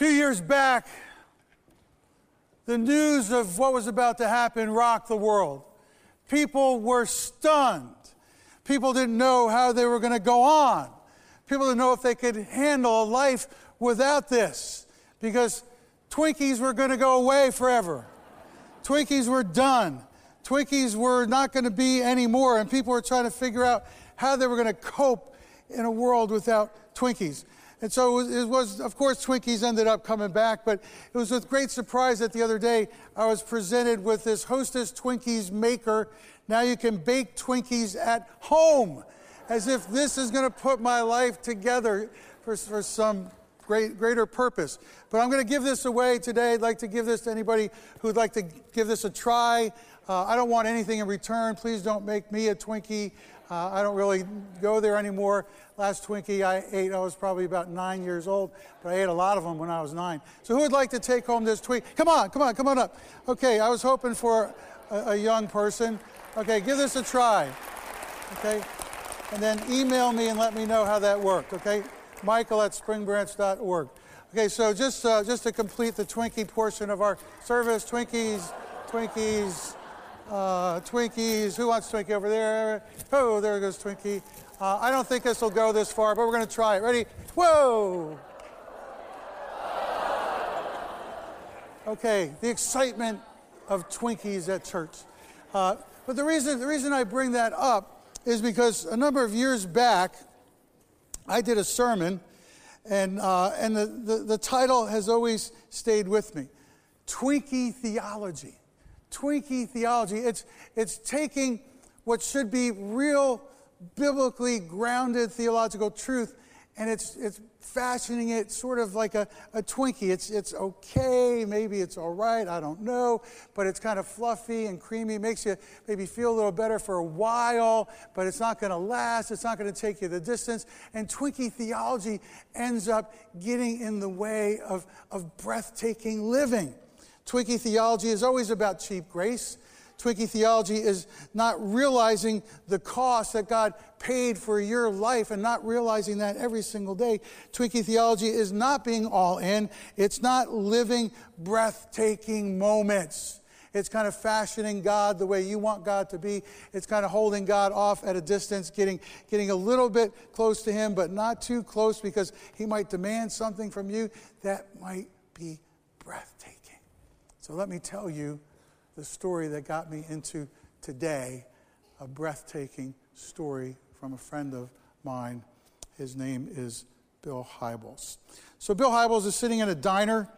few years back, the news of what was about to happen rocked the world. People were stunned. People didn't know how they were going to go on. People didn't know if they could handle a life without this because Twinkies were going to go away forever. Twinkies were done. Twinkies were not going to be anymore, and people were trying to figure out how they were going to cope in a world without Twinkies. And so it was, it was, of course, Twinkies ended up coming back, but it was with great surprise that the other day I was presented with this Hostess Twinkies maker. Now you can bake Twinkies at home, as if this is going to put my life together for, for some great, greater purpose. But I'm going to give this away today. I'd like to give this to anybody who'd like to give this a try. Uh, I don't want anything in return. Please don't make me a Twinkie. Uh, I don't really go there anymore. Last Twinkie I ate, I was probably about nine years old, but I ate a lot of them when I was nine. So who would like to take home this Twinkie? Come on, come on, come on up. Okay, I was hoping for a, a young person. Okay, give this a try. Okay, and then email me and let me know how that worked. Okay, Michael at springbranch.org. Okay, so just uh, just to complete the Twinkie portion of our service, Twinkies, Twinkies. Uh, Twinkies. Who wants Twinkie over there? Oh, there goes Twinkie. Uh, I don't think this will go this far, but we're going to try it. Ready? Whoa! Okay, the excitement of Twinkies at church. Uh, but the reason, the reason I bring that up is because a number of years back, I did a sermon, and, uh, and the, the, the title has always stayed with me Twinkie Theology. Twinkie theology. It's, it's taking what should be real, biblically grounded theological truth and it's, it's fashioning it sort of like a, a Twinkie. It's, it's okay, maybe it's all right, I don't know, but it's kind of fluffy and creamy. Makes you maybe feel a little better for a while, but it's not going to last. It's not going to take you the distance. And Twinkie theology ends up getting in the way of, of breathtaking living. Twinkie theology is always about cheap grace. Twinkie theology is not realizing the cost that God paid for your life and not realizing that every single day. Twinkie theology is not being all in, it's not living breathtaking moments. It's kind of fashioning God the way you want God to be. It's kind of holding God off at a distance, getting, getting a little bit close to Him, but not too close because He might demand something from you that might be. So let me tell you the story that got me into today, a breathtaking story from a friend of mine. His name is Bill Hybels. So Bill Hybels is sitting in a diner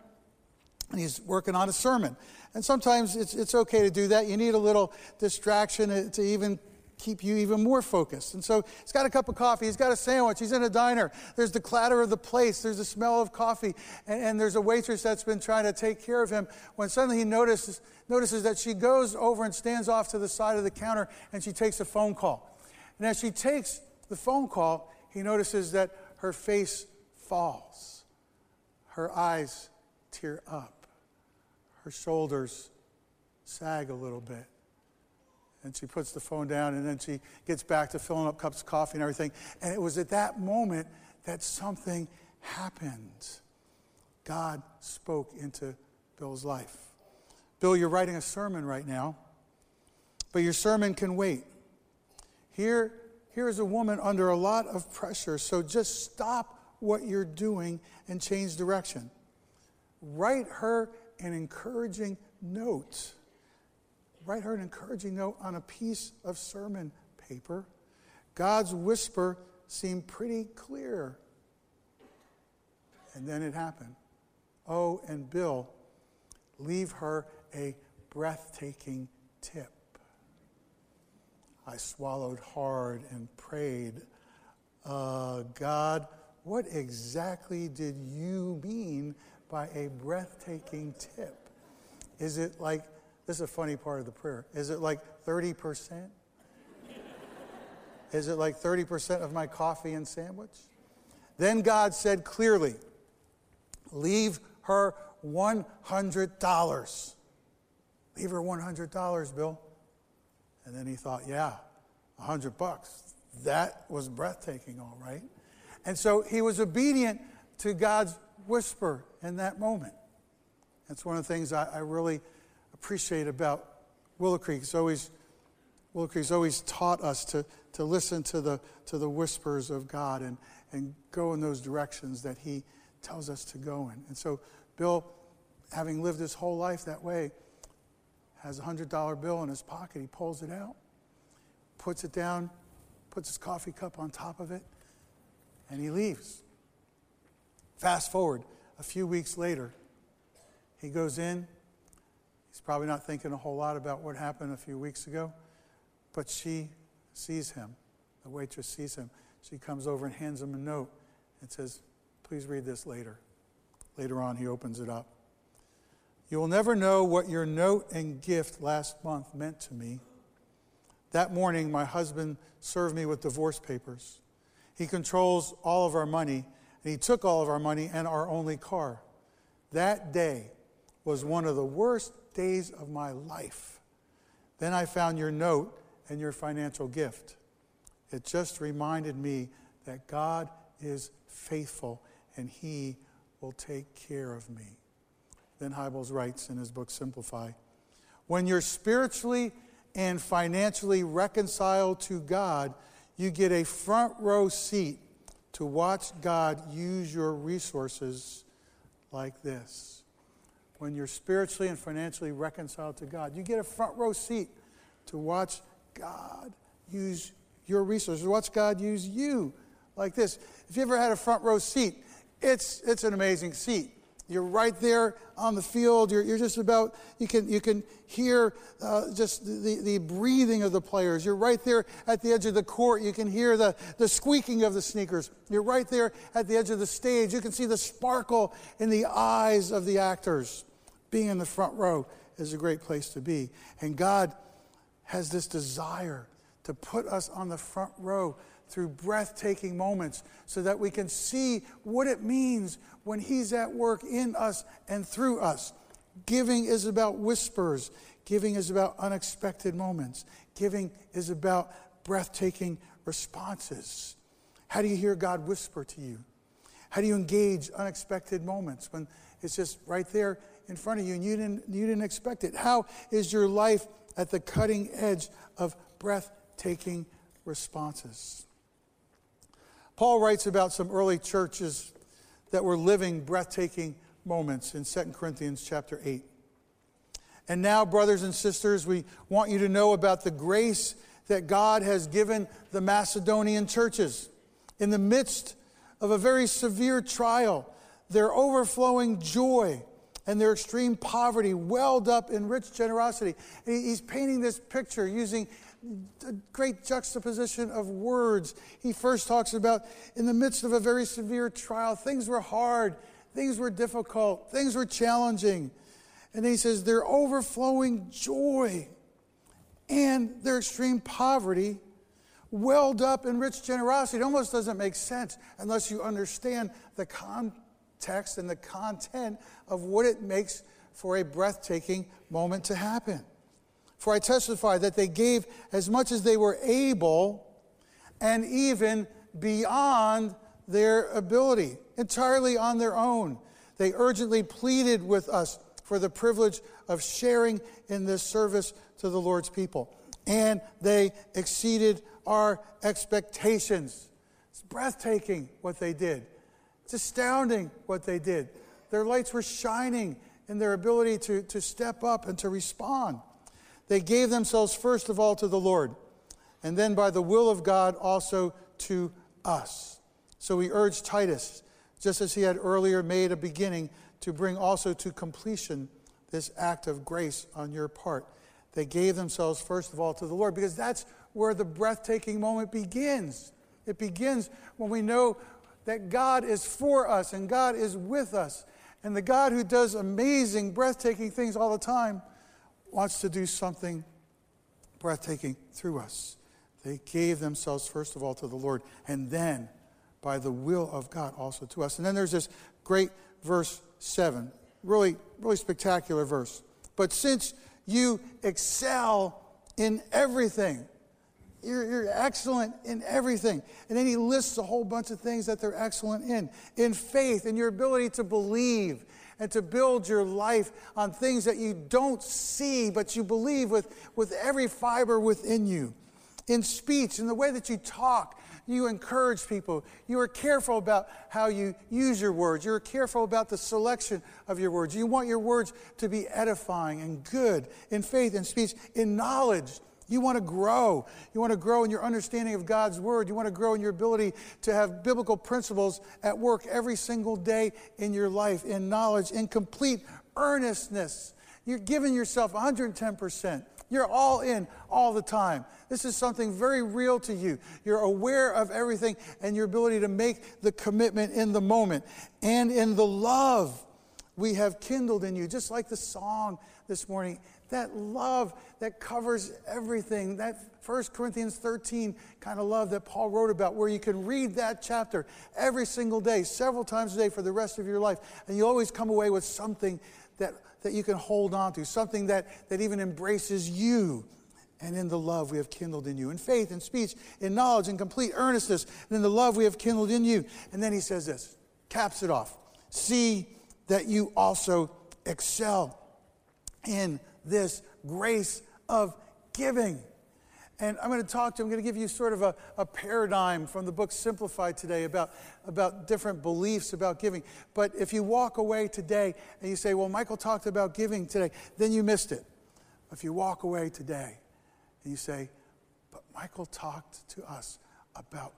and he's working on a sermon. And sometimes it's, it's okay to do that. You need a little distraction to even keep you even more focused. And so he's got a cup of coffee, he's got a sandwich, he's in a diner. There's the clatter of the place, there's the smell of coffee, and, and there's a waitress that's been trying to take care of him. When suddenly he notices, notices that she goes over and stands off to the side of the counter and she takes a phone call. And as she takes the phone call, he notices that her face falls, her eyes tear up, her shoulders sag a little bit. And she puts the phone down and then she gets back to filling up cups of coffee and everything. And it was at that moment that something happened. God spoke into Bill's life. Bill, you're writing a sermon right now, but your sermon can wait. Here, here is a woman under a lot of pressure, so just stop what you're doing and change direction. Write her an encouraging note write her an encouraging note on a piece of sermon paper. God's whisper seemed pretty clear. And then it happened. Oh, and Bill, leave her a breathtaking tip. I swallowed hard and prayed, uh, God, what exactly did you mean by a breathtaking tip? Is it like this is a funny part of the prayer. Is it like 30%? Is it like 30% of my coffee and sandwich? Then God said clearly, Leave her $100. Leave her $100, Bill. And then he thought, Yeah, 100 bucks. That was breathtaking, all right. And so he was obedient to God's whisper in that moment. That's one of the things I, I really appreciate about Willow Creek. It's always, Willow Creek's always taught us to, to listen to the, to the whispers of God and, and go in those directions that He tells us to go in. And so, Bill, having lived his whole life that way, has a $100 bill in his pocket. He pulls it out, puts it down, puts his coffee cup on top of it, and he leaves. Fast forward a few weeks later, he goes in. He's probably not thinking a whole lot about what happened a few weeks ago, but she sees him. The waitress sees him. She comes over and hands him a note and says, Please read this later. Later on, he opens it up. You will never know what your note and gift last month meant to me. That morning, my husband served me with divorce papers. He controls all of our money, and he took all of our money and our only car. That day was one of the worst days of my life. Then I found your note and your financial gift. It just reminded me that God is faithful and he will take care of me. Then Hybels writes in his book Simplify When you're spiritually and financially reconciled to God, you get a front row seat to watch God use your resources like this. When you're spiritually and financially reconciled to God, you get a front row seat to watch God use your resources, watch God use you like this. If you ever had a front row seat, it's, it's an amazing seat. You're right there on the field. You're, you're just about, you can, you can hear uh, just the, the breathing of the players. You're right there at the edge of the court. You can hear the, the squeaking of the sneakers. You're right there at the edge of the stage. You can see the sparkle in the eyes of the actors. Being in the front row is a great place to be. And God has this desire to put us on the front row through breathtaking moments so that we can see what it means when He's at work in us and through us. Giving is about whispers, giving is about unexpected moments, giving is about breathtaking responses. How do you hear God whisper to you? How do you engage unexpected moments when it's just right there in front of you and you didn't, you didn't expect it? How is your life at the cutting edge of breathtaking responses? Paul writes about some early churches that were living breathtaking moments in 2 Corinthians chapter 8. And now, brothers and sisters, we want you to know about the grace that God has given the Macedonian churches. In the midst of a very severe trial, their overflowing joy and their extreme poverty welled up in rich generosity. He's painting this picture using a great juxtaposition of words. He first talks about in the midst of a very severe trial, things were hard, things were difficult, things were challenging. And he says their overflowing joy and their extreme poverty welled up in rich generosity. It almost doesn't make sense unless you understand the context and the content of what it makes for a breathtaking moment to happen. For I testify that they gave as much as they were able and even beyond their ability, entirely on their own. They urgently pleaded with us for the privilege of sharing in this service to the Lord's people. And they exceeded our expectations. It's breathtaking what they did. It's astounding what they did. Their lights were shining in their ability to, to step up and to respond. They gave themselves first of all to the Lord, and then by the will of God also to us. So we urge Titus, just as he had earlier made a beginning, to bring also to completion this act of grace on your part. They gave themselves first of all to the Lord because that's where the breathtaking moment begins. It begins when we know that God is for us and God is with us. And the God who does amazing, breathtaking things all the time wants to do something breathtaking through us. They gave themselves, first of all, to the Lord, and then, by the will of God, also to us. And then there's this great verse 7, really, really spectacular verse. But since you excel in everything, You're, you're excellent in everything. And then he lists a whole bunch of things that they're excellent in. In faith, in your ability to believe and to build your life on things that you don't see, but you believe with, with every fiber within you. In speech, in the way that you talk, you encourage people. You are careful about how you use your words. You're careful about the selection of your words. You want your words to be edifying and good in faith and speech, in knowledge. You want to grow. You want to grow in your understanding of God's word. You want to grow in your ability to have biblical principles at work every single day in your life, in knowledge, in complete earnestness. You're giving yourself 110%. You're all in all the time. This is something very real to you. You're aware of everything and your ability to make the commitment in the moment and in the love we have kindled in you, just like the song this morning. That love that covers everything. That 1 Corinthians 13 kind of love that Paul wrote about, where you can read that chapter every single day, several times a day for the rest of your life. And you always come away with something that that you can hold on to, something that, that even embraces you and in the love we have kindled in you, in faith, in speech, in knowledge, in complete earnestness, and in the love we have kindled in you. And then he says this, caps it off. See that you also excel in this grace of giving. And I'm going to talk to, I'm going to give you sort of a, a paradigm from the book Simplified today about, about different beliefs about giving. But if you walk away today and you say, well, Michael talked about giving today, then you missed it. If you walk away today and you say, but Michael talked to us about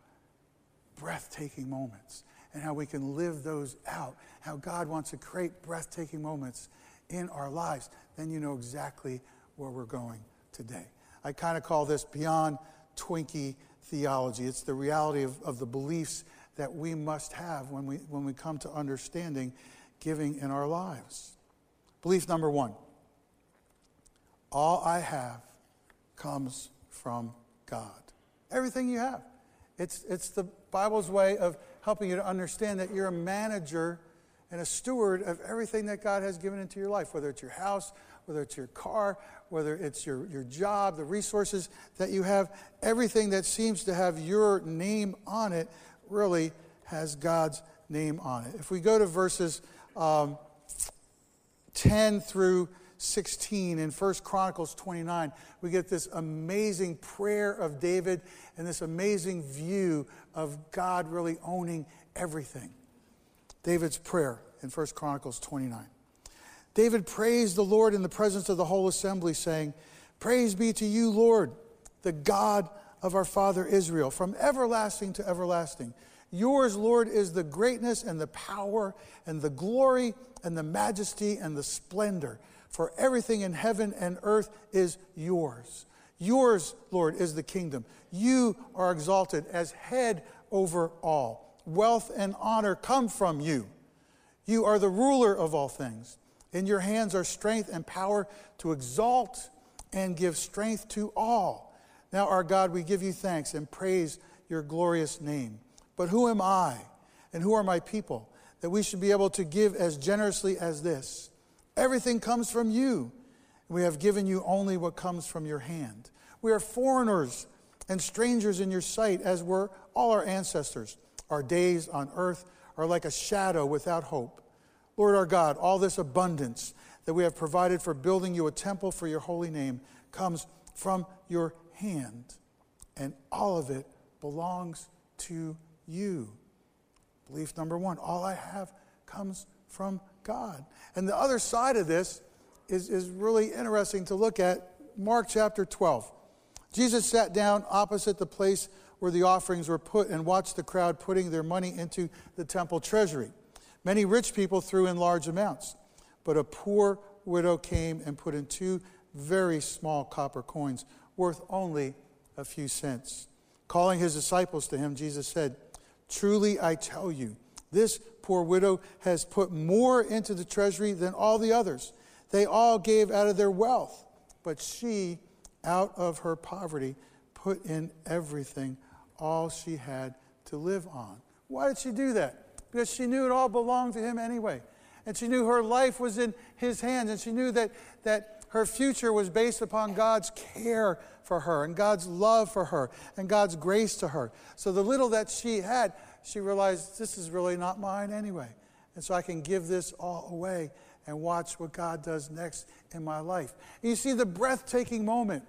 breathtaking moments and how we can live those out, how God wants to create breathtaking moments in our lives, then you know exactly where we're going today. I kind of call this beyond Twinkie theology. It's the reality of, of the beliefs that we must have when we, when we come to understanding giving in our lives. Belief number one all I have comes from God. Everything you have. It's, it's the Bible's way of helping you to understand that you're a manager and a steward of everything that God has given into your life, whether it's your house, whether it's your car, whether it's your, your job, the resources that you have, everything that seems to have your name on it really has God's name on it. If we go to verses um, 10 through 16 in 1 Chronicles 29, we get this amazing prayer of David and this amazing view of God really owning everything. David's prayer in 1 Chronicles 29. David praised the Lord in the presence of the whole assembly, saying, Praise be to you, Lord, the God of our father Israel, from everlasting to everlasting. Yours, Lord, is the greatness and the power and the glory and the majesty and the splendor, for everything in heaven and earth is yours. Yours, Lord, is the kingdom. You are exalted as head over all. Wealth and honor come from you. You are the ruler of all things. In your hands are strength and power to exalt and give strength to all. Now, our God, we give you thanks and praise your glorious name. But who am I and who are my people that we should be able to give as generously as this? Everything comes from you. We have given you only what comes from your hand. We are foreigners and strangers in your sight, as were all our ancestors. Our days on earth are like a shadow without hope. Lord our God, all this abundance that we have provided for building you a temple for your holy name comes from your hand, and all of it belongs to you. Belief number one all I have comes from God. And the other side of this is, is really interesting to look at. Mark chapter 12. Jesus sat down opposite the place where the offerings were put and watched the crowd putting their money into the temple treasury. Many rich people threw in large amounts, but a poor widow came and put in two very small copper coins, worth only a few cents. Calling his disciples to him, Jesus said, Truly I tell you, this poor widow has put more into the treasury than all the others. They all gave out of their wealth, but she, out of her poverty, put in everything, all she had to live on. Why did she do that? because she knew it all belonged to him anyway. And she knew her life was in his hands. And she knew that, that her future was based upon God's care for her and God's love for her and God's grace to her. So the little that she had, she realized this is really not mine anyway. And so I can give this all away and watch what God does next in my life. And you see the breathtaking moment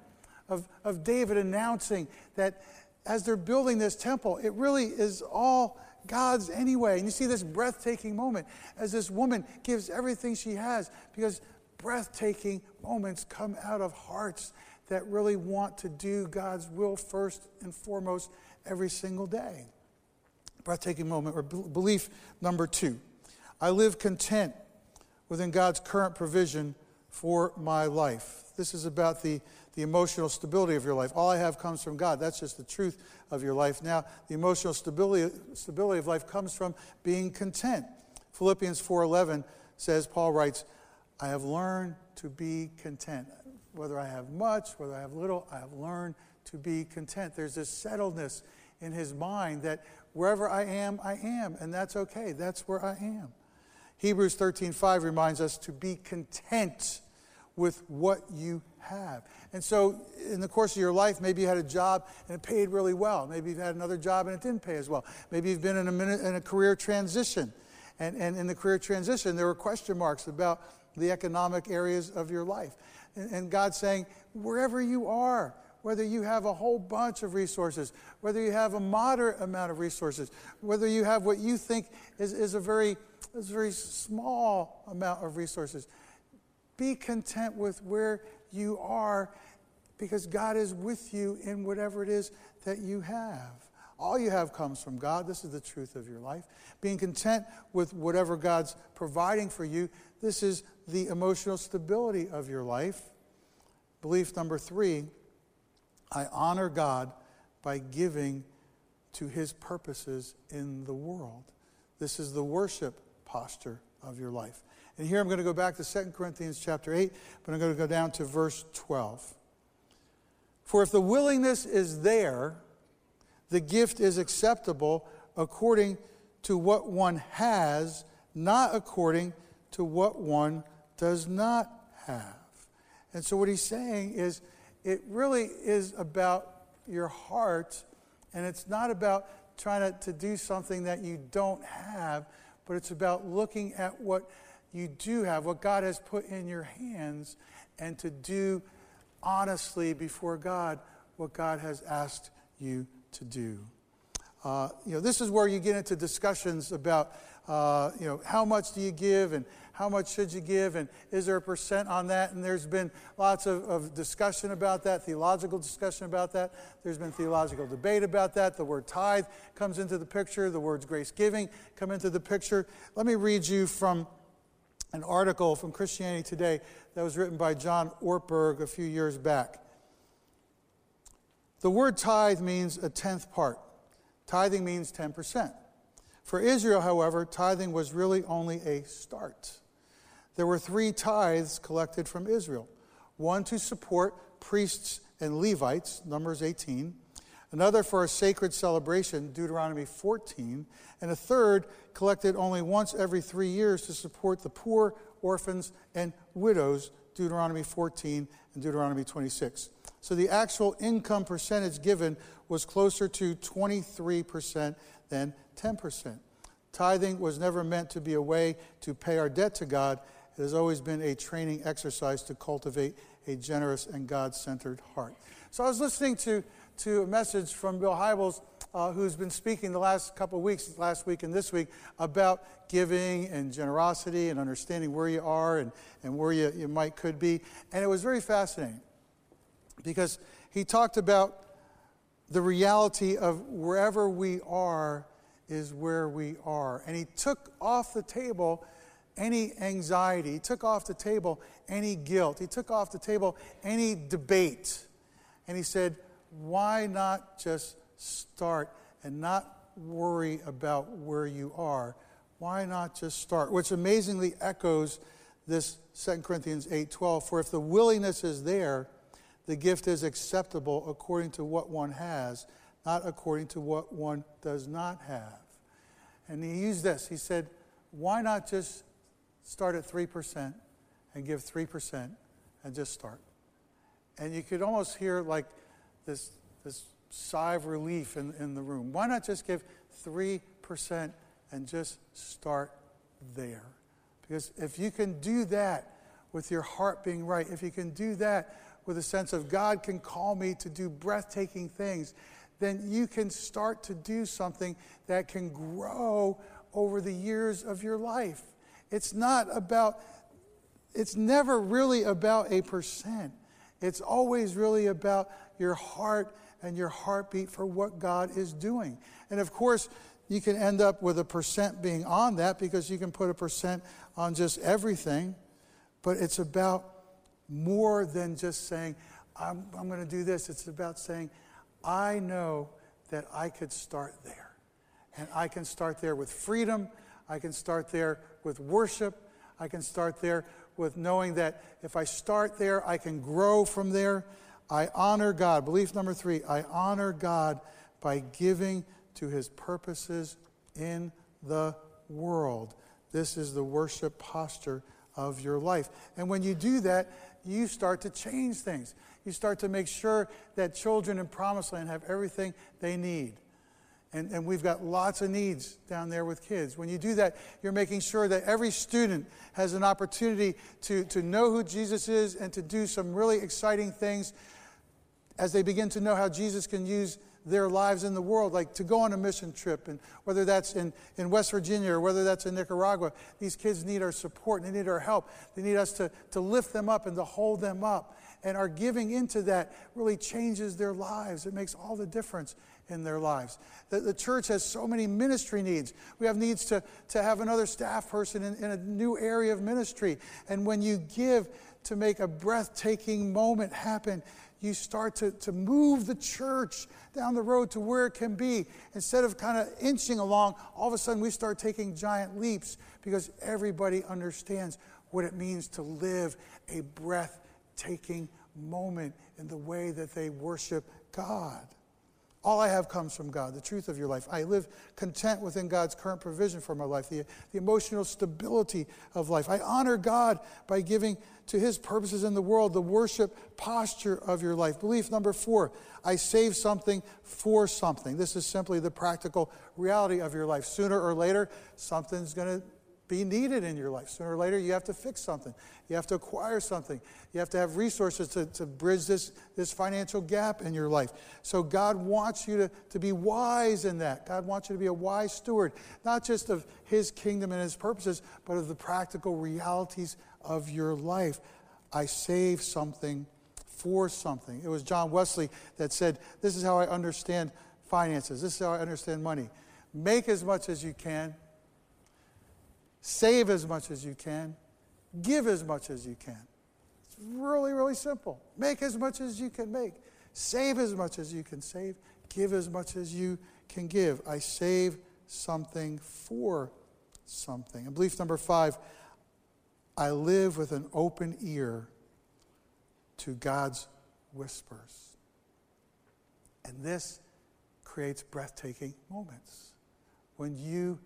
of, of David announcing that as they're building this temple, it really is all God's anyway. And you see this breathtaking moment as this woman gives everything she has because breathtaking moments come out of hearts that really want to do God's will first and foremost every single day. Breathtaking moment, or belief number two. I live content within God's current provision for my life. This is about the, the emotional stability of your life. All I have comes from God. That's just the truth of your life. Now, the emotional stability, stability of life comes from being content. Philippians 4:11 says, Paul writes, I have learned to be content. Whether I have much, whether I have little, I have learned to be content. There's this settledness in his mind that wherever I am, I am, and that's okay. That's where I am. Hebrews 13:5 reminds us to be content with what you have. And so, in the course of your life, maybe you had a job and it paid really well. Maybe you've had another job and it didn't pay as well. Maybe you've been in a, minute, in a career transition. And, and in the career transition, there were question marks about the economic areas of your life. And, and God's saying, wherever you are, whether you have a whole bunch of resources, whether you have a moderate amount of resources, whether you have what you think is, is, a, very, is a very small amount of resources, be content with where you are because God is with you in whatever it is that you have. All you have comes from God. This is the truth of your life. Being content with whatever God's providing for you, this is the emotional stability of your life. Belief number three I honor God by giving to his purposes in the world. This is the worship posture of your life. And here I'm going to go back to 2 Corinthians chapter 8, but I'm going to go down to verse 12. For if the willingness is there, the gift is acceptable according to what one has, not according to what one does not have. And so, what he's saying is, it really is about your heart, and it's not about trying to, to do something that you don't have, but it's about looking at what you do have, what God has put in your hands, and to do honestly before God what God has asked you to do. Uh, you know, this is where you get into discussions about, uh, you know, how much do you give and how much should you give and is there a percent on that? And there's been lots of, of discussion about that, theological discussion about that. There's been theological debate about that. The word tithe comes into the picture. The words grace giving come into the picture. Let me read you from an article from Christianity Today that was written by John Ortberg a few years back. The word tithe means a tenth part. Tithing means 10%. For Israel, however, tithing was really only a start. There were three tithes collected from Israel one to support priests and Levites, Numbers 18, another for a sacred celebration, Deuteronomy 14, and a third collected only once every three years to support the poor, orphans, and widows, Deuteronomy 14 and Deuteronomy 26. So the actual income percentage given was closer to 23% than 10%. Tithing was never meant to be a way to pay our debt to God. It has always been a training exercise to cultivate a generous and God centered heart. So I was listening to, to a message from Bill Hybels uh, who's been speaking the last couple of weeks, last week and this week, about giving and generosity and understanding where you are and, and where you, you might could be. And it was very fascinating because he talked about the reality of wherever we are is where we are. And he took off the table any anxiety, he took off the table any guilt, he took off the table any debate. And he said, why not just start and not worry about where you are. Why not just start? Which amazingly echoes this 2 Corinthians 8:12 for if the willingness is there the gift is acceptable according to what one has not according to what one does not have. And he used this. He said, "Why not just start at 3% and give 3% and just start. And you could almost hear like this, this sigh of relief in, in the room. Why not just give 3% and just start there? Because if you can do that with your heart being right, if you can do that with a sense of God can call me to do breathtaking things, then you can start to do something that can grow over the years of your life. It's not about, it's never really about a percent. It's always really about your heart and your heartbeat for what God is doing. And of course, you can end up with a percent being on that because you can put a percent on just everything. But it's about more than just saying, I'm, I'm going to do this. It's about saying, I know that I could start there. And I can start there with freedom. I can start there with worship. I can start there with knowing that if I start there, I can grow from there. I honor God. Belief number three I honor God by giving to his purposes in the world. This is the worship posture of your life. And when you do that, you start to change things. You start to make sure that children in Promised Land have everything they need. And, and we've got lots of needs down there with kids. When you do that, you're making sure that every student has an opportunity to, to know who Jesus is and to do some really exciting things as they begin to know how Jesus can use their lives in the world, like to go on a mission trip, and whether that's in, in West Virginia or whether that's in Nicaragua, these kids need our support and they need our help. They need us to, to lift them up and to hold them up. And our giving into that really changes their lives. It makes all the difference in their lives. The, the church has so many ministry needs. We have needs to, to have another staff person in, in a new area of ministry. And when you give to make a breathtaking moment happen, you start to, to move the church down the road to where it can be. Instead of kind of inching along, all of a sudden we start taking giant leaps because everybody understands what it means to live a breathtaking moment in the way that they worship God. All I have comes from God, the truth of your life. I live content within God's current provision for my life, the, the emotional stability of life. I honor God by giving to his purposes in the world the worship posture of your life. Belief number four, I save something for something. This is simply the practical reality of your life. Sooner or later, something's going to be needed in your life. Sooner or later, you have to fix something. You have to acquire something. You have to have resources to, to bridge this, this financial gap in your life. So, God wants you to, to be wise in that. God wants you to be a wise steward, not just of His kingdom and His purposes, but of the practical realities of your life. I save something for something. It was John Wesley that said, This is how I understand finances. This is how I understand money. Make as much as you can Save as much as you can. Give as much as you can. It's really, really simple. Make as much as you can make. Save as much as you can save. Give as much as you can give. I save something for something. And belief number five I live with an open ear to God's whispers. And this creates breathtaking moments. When you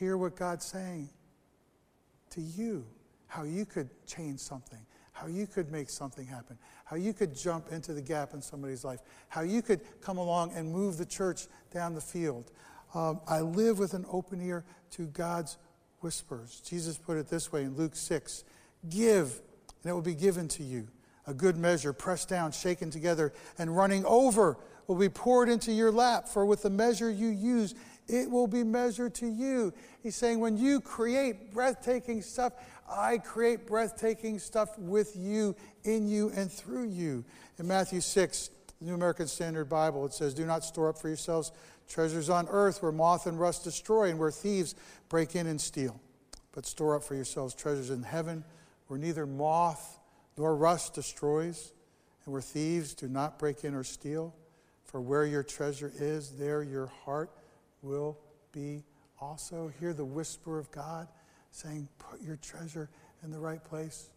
hear what God's saying to you, how you could change something, how you could make something happen, how you could jump into the gap in somebody's life, how you could come along and move the church down the field. Um, I live with an open ear to God's whispers. Jesus put it this way in Luke 6 Give, and it will be given to you. A good measure, pressed down, shaken together, and running over will be poured into your lap. For with the measure you use, it will be measured to you. He's saying, when you create breathtaking stuff, I create breathtaking stuff with you, in you, and through you. In Matthew 6, the New American Standard Bible, it says, Do not store up for yourselves treasures on earth where moth and rust destroy and where thieves break in and steal. But store up for yourselves treasures in heaven where neither moth nor rust destroys and where thieves do not break in or steal. For where your treasure is, there your heart will be also. Hear the whisper of God saying, Put your treasure in the right place.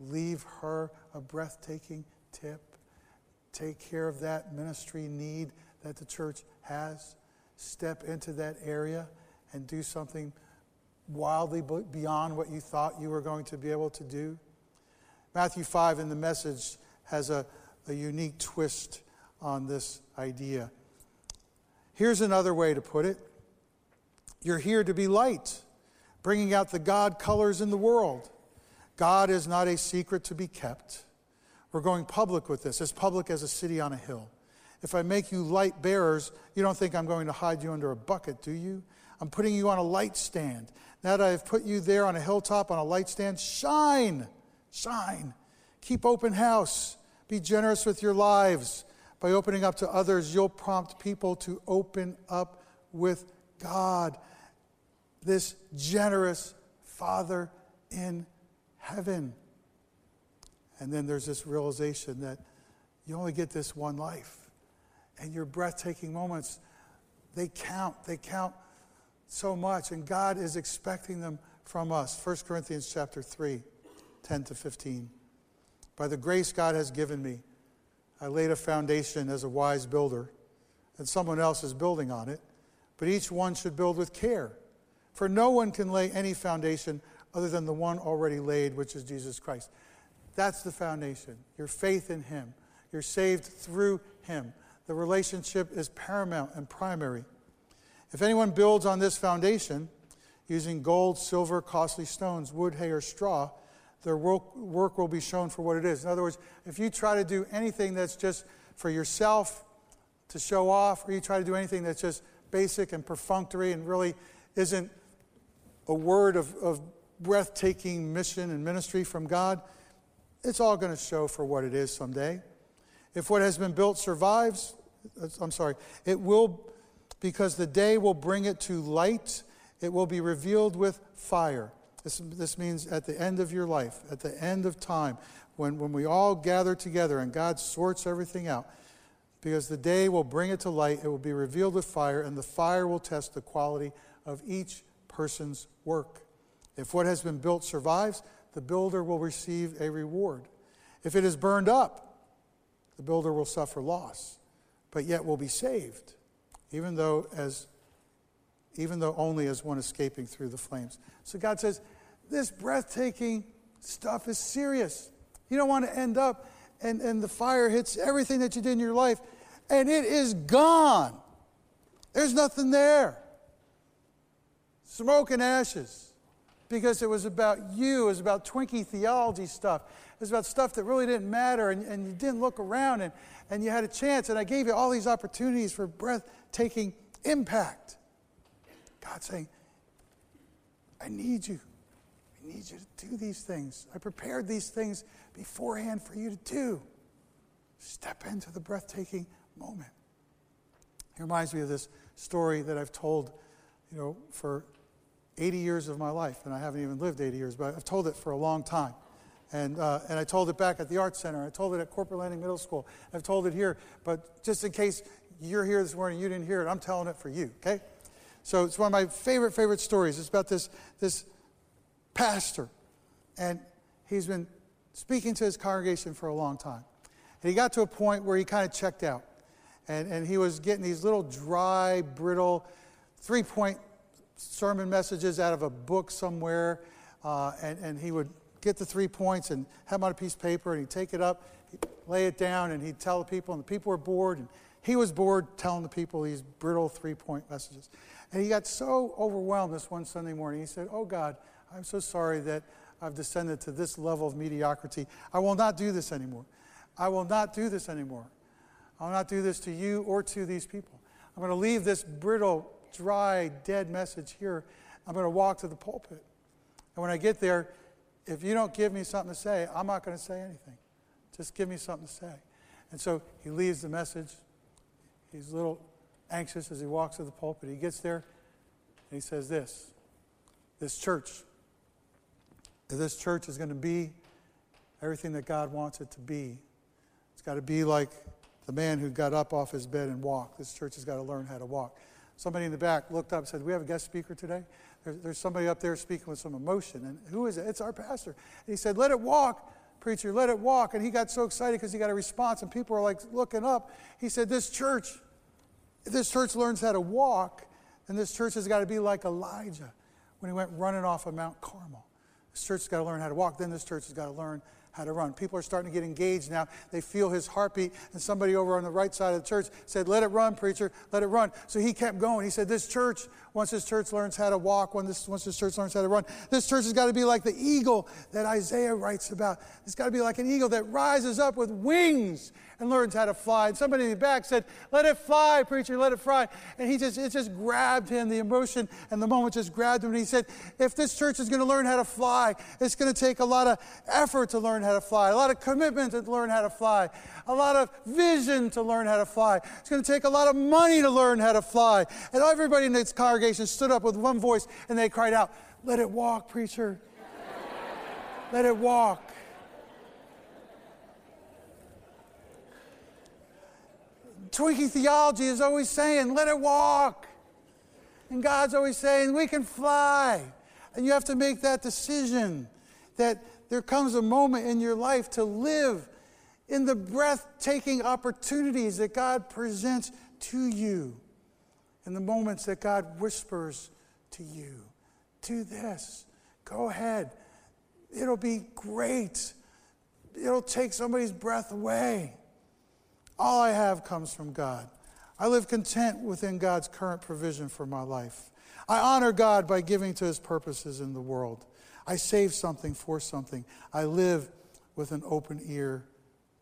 Leave her a breathtaking tip. Take care of that ministry need that the church has. Step into that area and do something wildly beyond what you thought you were going to be able to do? Matthew 5 in the message has a, a unique twist on this idea. Here's another way to put it You're here to be light, bringing out the God colors in the world. God is not a secret to be kept. We're going public with this, as public as a city on a hill. If I make you light bearers, you don't think I'm going to hide you under a bucket, do you? I'm putting you on a light stand. Now that I've put you there on a hilltop on a light stand, shine, shine. Keep open house. Be generous with your lives. By opening up to others, you'll prompt people to open up with God, this generous Father in heaven. And then there's this realization that you only get this one life. And your breathtaking moments, they count. They count so much. And God is expecting them from us. 1 Corinthians chapter 3, 10 to 15. By the grace God has given me, I laid a foundation as a wise builder, and someone else is building on it. But each one should build with care. For no one can lay any foundation other than the one already laid, which is Jesus Christ. That's the foundation. Your faith in Him. You're saved through Him. The relationship is paramount and primary. If anyone builds on this foundation using gold, silver, costly stones, wood, hay, or straw, their work, work will be shown for what it is. In other words, if you try to do anything that's just for yourself to show off, or you try to do anything that's just basic and perfunctory and really isn't a word of, of breathtaking mission and ministry from God, it's all going to show for what it is someday. If what has been built survives, I'm sorry, it will, because the day will bring it to light, it will be revealed with fire. This, this means at the end of your life, at the end of time, when, when we all gather together and God sorts everything out, because the day will bring it to light, it will be revealed with fire, and the fire will test the quality of each person's work. If what has been built survives, the builder will receive a reward. If it is burned up, the builder will suffer loss, but yet will be saved, even though as even though only as one escaping through the flames. So God says, this breathtaking stuff is serious. You don't want to end up and, and the fire hits everything that you did in your life and it is gone. There's nothing there. Smoke and ashes because it was about you. It was about Twinkie theology stuff. It was about stuff that really didn't matter, and, and you didn't look around, and, and you had a chance, and I gave you all these opportunities for breathtaking impact. God saying, I need you. Need you to do these things. I prepared these things beforehand for you to do. Step into the breathtaking moment. It reminds me of this story that I've told, you know, for 80 years of my life, and I haven't even lived 80 years, but I've told it for a long time. And, uh, and I told it back at the Arts Center. I told it at Corporate Landing Middle School. I've told it here, but just in case you're here this morning and you didn't hear it, I'm telling it for you, okay? So it's one of my favorite, favorite stories. It's about this, this pastor, and he's been speaking to his congregation for a long time. And he got to a point where he kind of checked out. And, and he was getting these little dry, brittle, three point sermon messages out of a book somewhere, uh, and, and he would get the three points and have them on a piece of paper, and he'd take it up, lay it down, and he'd tell the people, and the people were bored, and he was bored telling the people these brittle three point messages. And he got so overwhelmed this one Sunday morning, he said, Oh God, I'm so sorry that I've descended to this level of mediocrity. I will not do this anymore. I will not do this anymore. I will not do this to you or to these people. I'm going to leave this brittle dry, dead message here. I'm going to walk to the pulpit. And when I get there, if you don't give me something to say, I'm not going to say anything. Just give me something to say. And so he leaves the message. He's a little anxious as he walks to the pulpit. He gets there and he says this This church, this church is going to be everything that God wants it to be. It's got to be like the man who got up off his bed and walked. This church has got to learn how to walk. Somebody in the back looked up and said, We have a guest speaker today. There's, there's somebody up there speaking with some emotion. And who is it? It's our pastor. And he said, Let it walk, preacher, let it walk. And he got so excited because he got a response, and people were like looking up. He said, This church, if this church learns how to walk, and this church has got to be like Elijah, when he went running off of Mount Carmel. This church has got to learn how to walk. Then this church has got to learn how to run. People are starting to get engaged now. They feel his heartbeat. And somebody over on the right side of the church said, Let it run, preacher, let it run. So he kept going. He said, This church, once this church learns how to walk, this, once this church learns how to run, this church has got to be like the eagle that Isaiah writes about. It's got to be like an eagle that rises up with wings and learns how to fly. And somebody in the back said, Let it fly, preacher, let it fly. And he just, it just grabbed him. The emotion and the moment just grabbed him. And he said, If this church is going to learn how to fly, it's going to take a lot of effort to learn how to fly, a lot of commitment to learn how to fly, a lot of vision to learn how to fly. It's going to take a lot of money to learn how to fly. And everybody in this congregation stood up with one voice and they cried out, Let it walk, preacher. Let it walk. Twinkie theology is always saying, let it walk. And God's always saying, we can fly. And you have to make that decision that there comes a moment in your life to live in the breathtaking opportunities that God presents to you, in the moments that God whispers to you. Do this. Go ahead. It'll be great. It'll take somebody's breath away. All I have comes from God. I live content within God's current provision for my life. I honor God by giving to his purposes in the world. I save something for something. I live with an open ear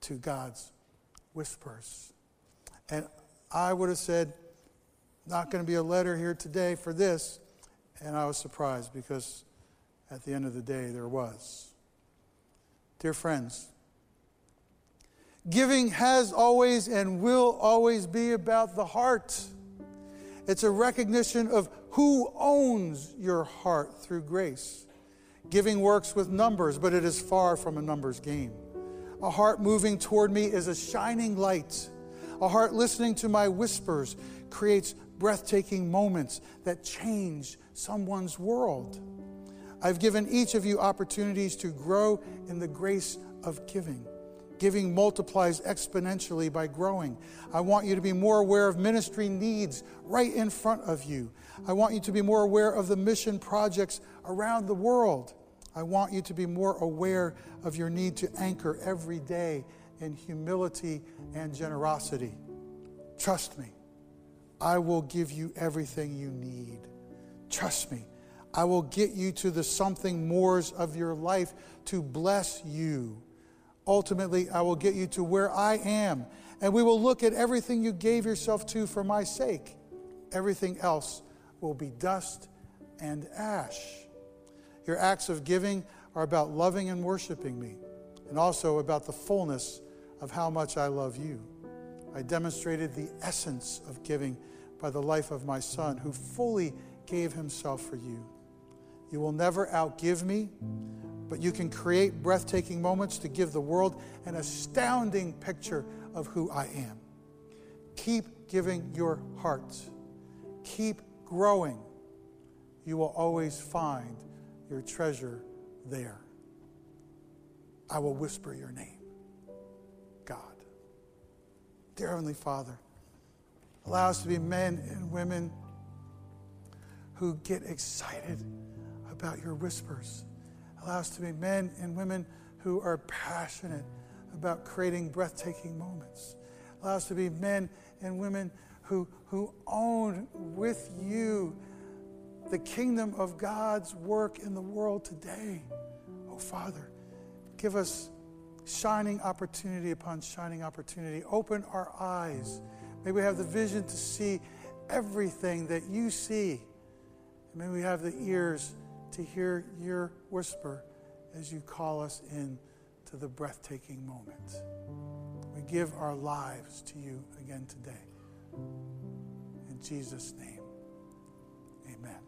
to God's whispers. And I would have said, not going to be a letter here today for this. And I was surprised because at the end of the day, there was. Dear friends, Giving has always and will always be about the heart. It's a recognition of who owns your heart through grace. Giving works with numbers, but it is far from a numbers game. A heart moving toward me is a shining light. A heart listening to my whispers creates breathtaking moments that change someone's world. I've given each of you opportunities to grow in the grace of giving. Giving multiplies exponentially by growing. I want you to be more aware of ministry needs right in front of you. I want you to be more aware of the mission projects around the world. I want you to be more aware of your need to anchor every day in humility and generosity. Trust me, I will give you everything you need. Trust me, I will get you to the something mores of your life to bless you Ultimately, I will get you to where I am, and we will look at everything you gave yourself to for my sake. Everything else will be dust and ash. Your acts of giving are about loving and worshiping me, and also about the fullness of how much I love you. I demonstrated the essence of giving by the life of my son, who fully gave himself for you. You will never outgive me, but you can create breathtaking moments to give the world an astounding picture of who I am. Keep giving your heart, keep growing. You will always find your treasure there. I will whisper your name, God. Dear Heavenly Father, allow us to be men and women who get excited about your whispers Allow us to be men and women who are passionate about creating breathtaking moments. Allow us to be men and women who, who own with you the kingdom of God's work in the world today. Oh, Father, give us shining opportunity upon shining opportunity. Open our eyes. May we have the vision to see everything that you see. And may we have the ears to hear your whisper as you call us in to the breathtaking moment. We give our lives to you again today. In Jesus' name, amen.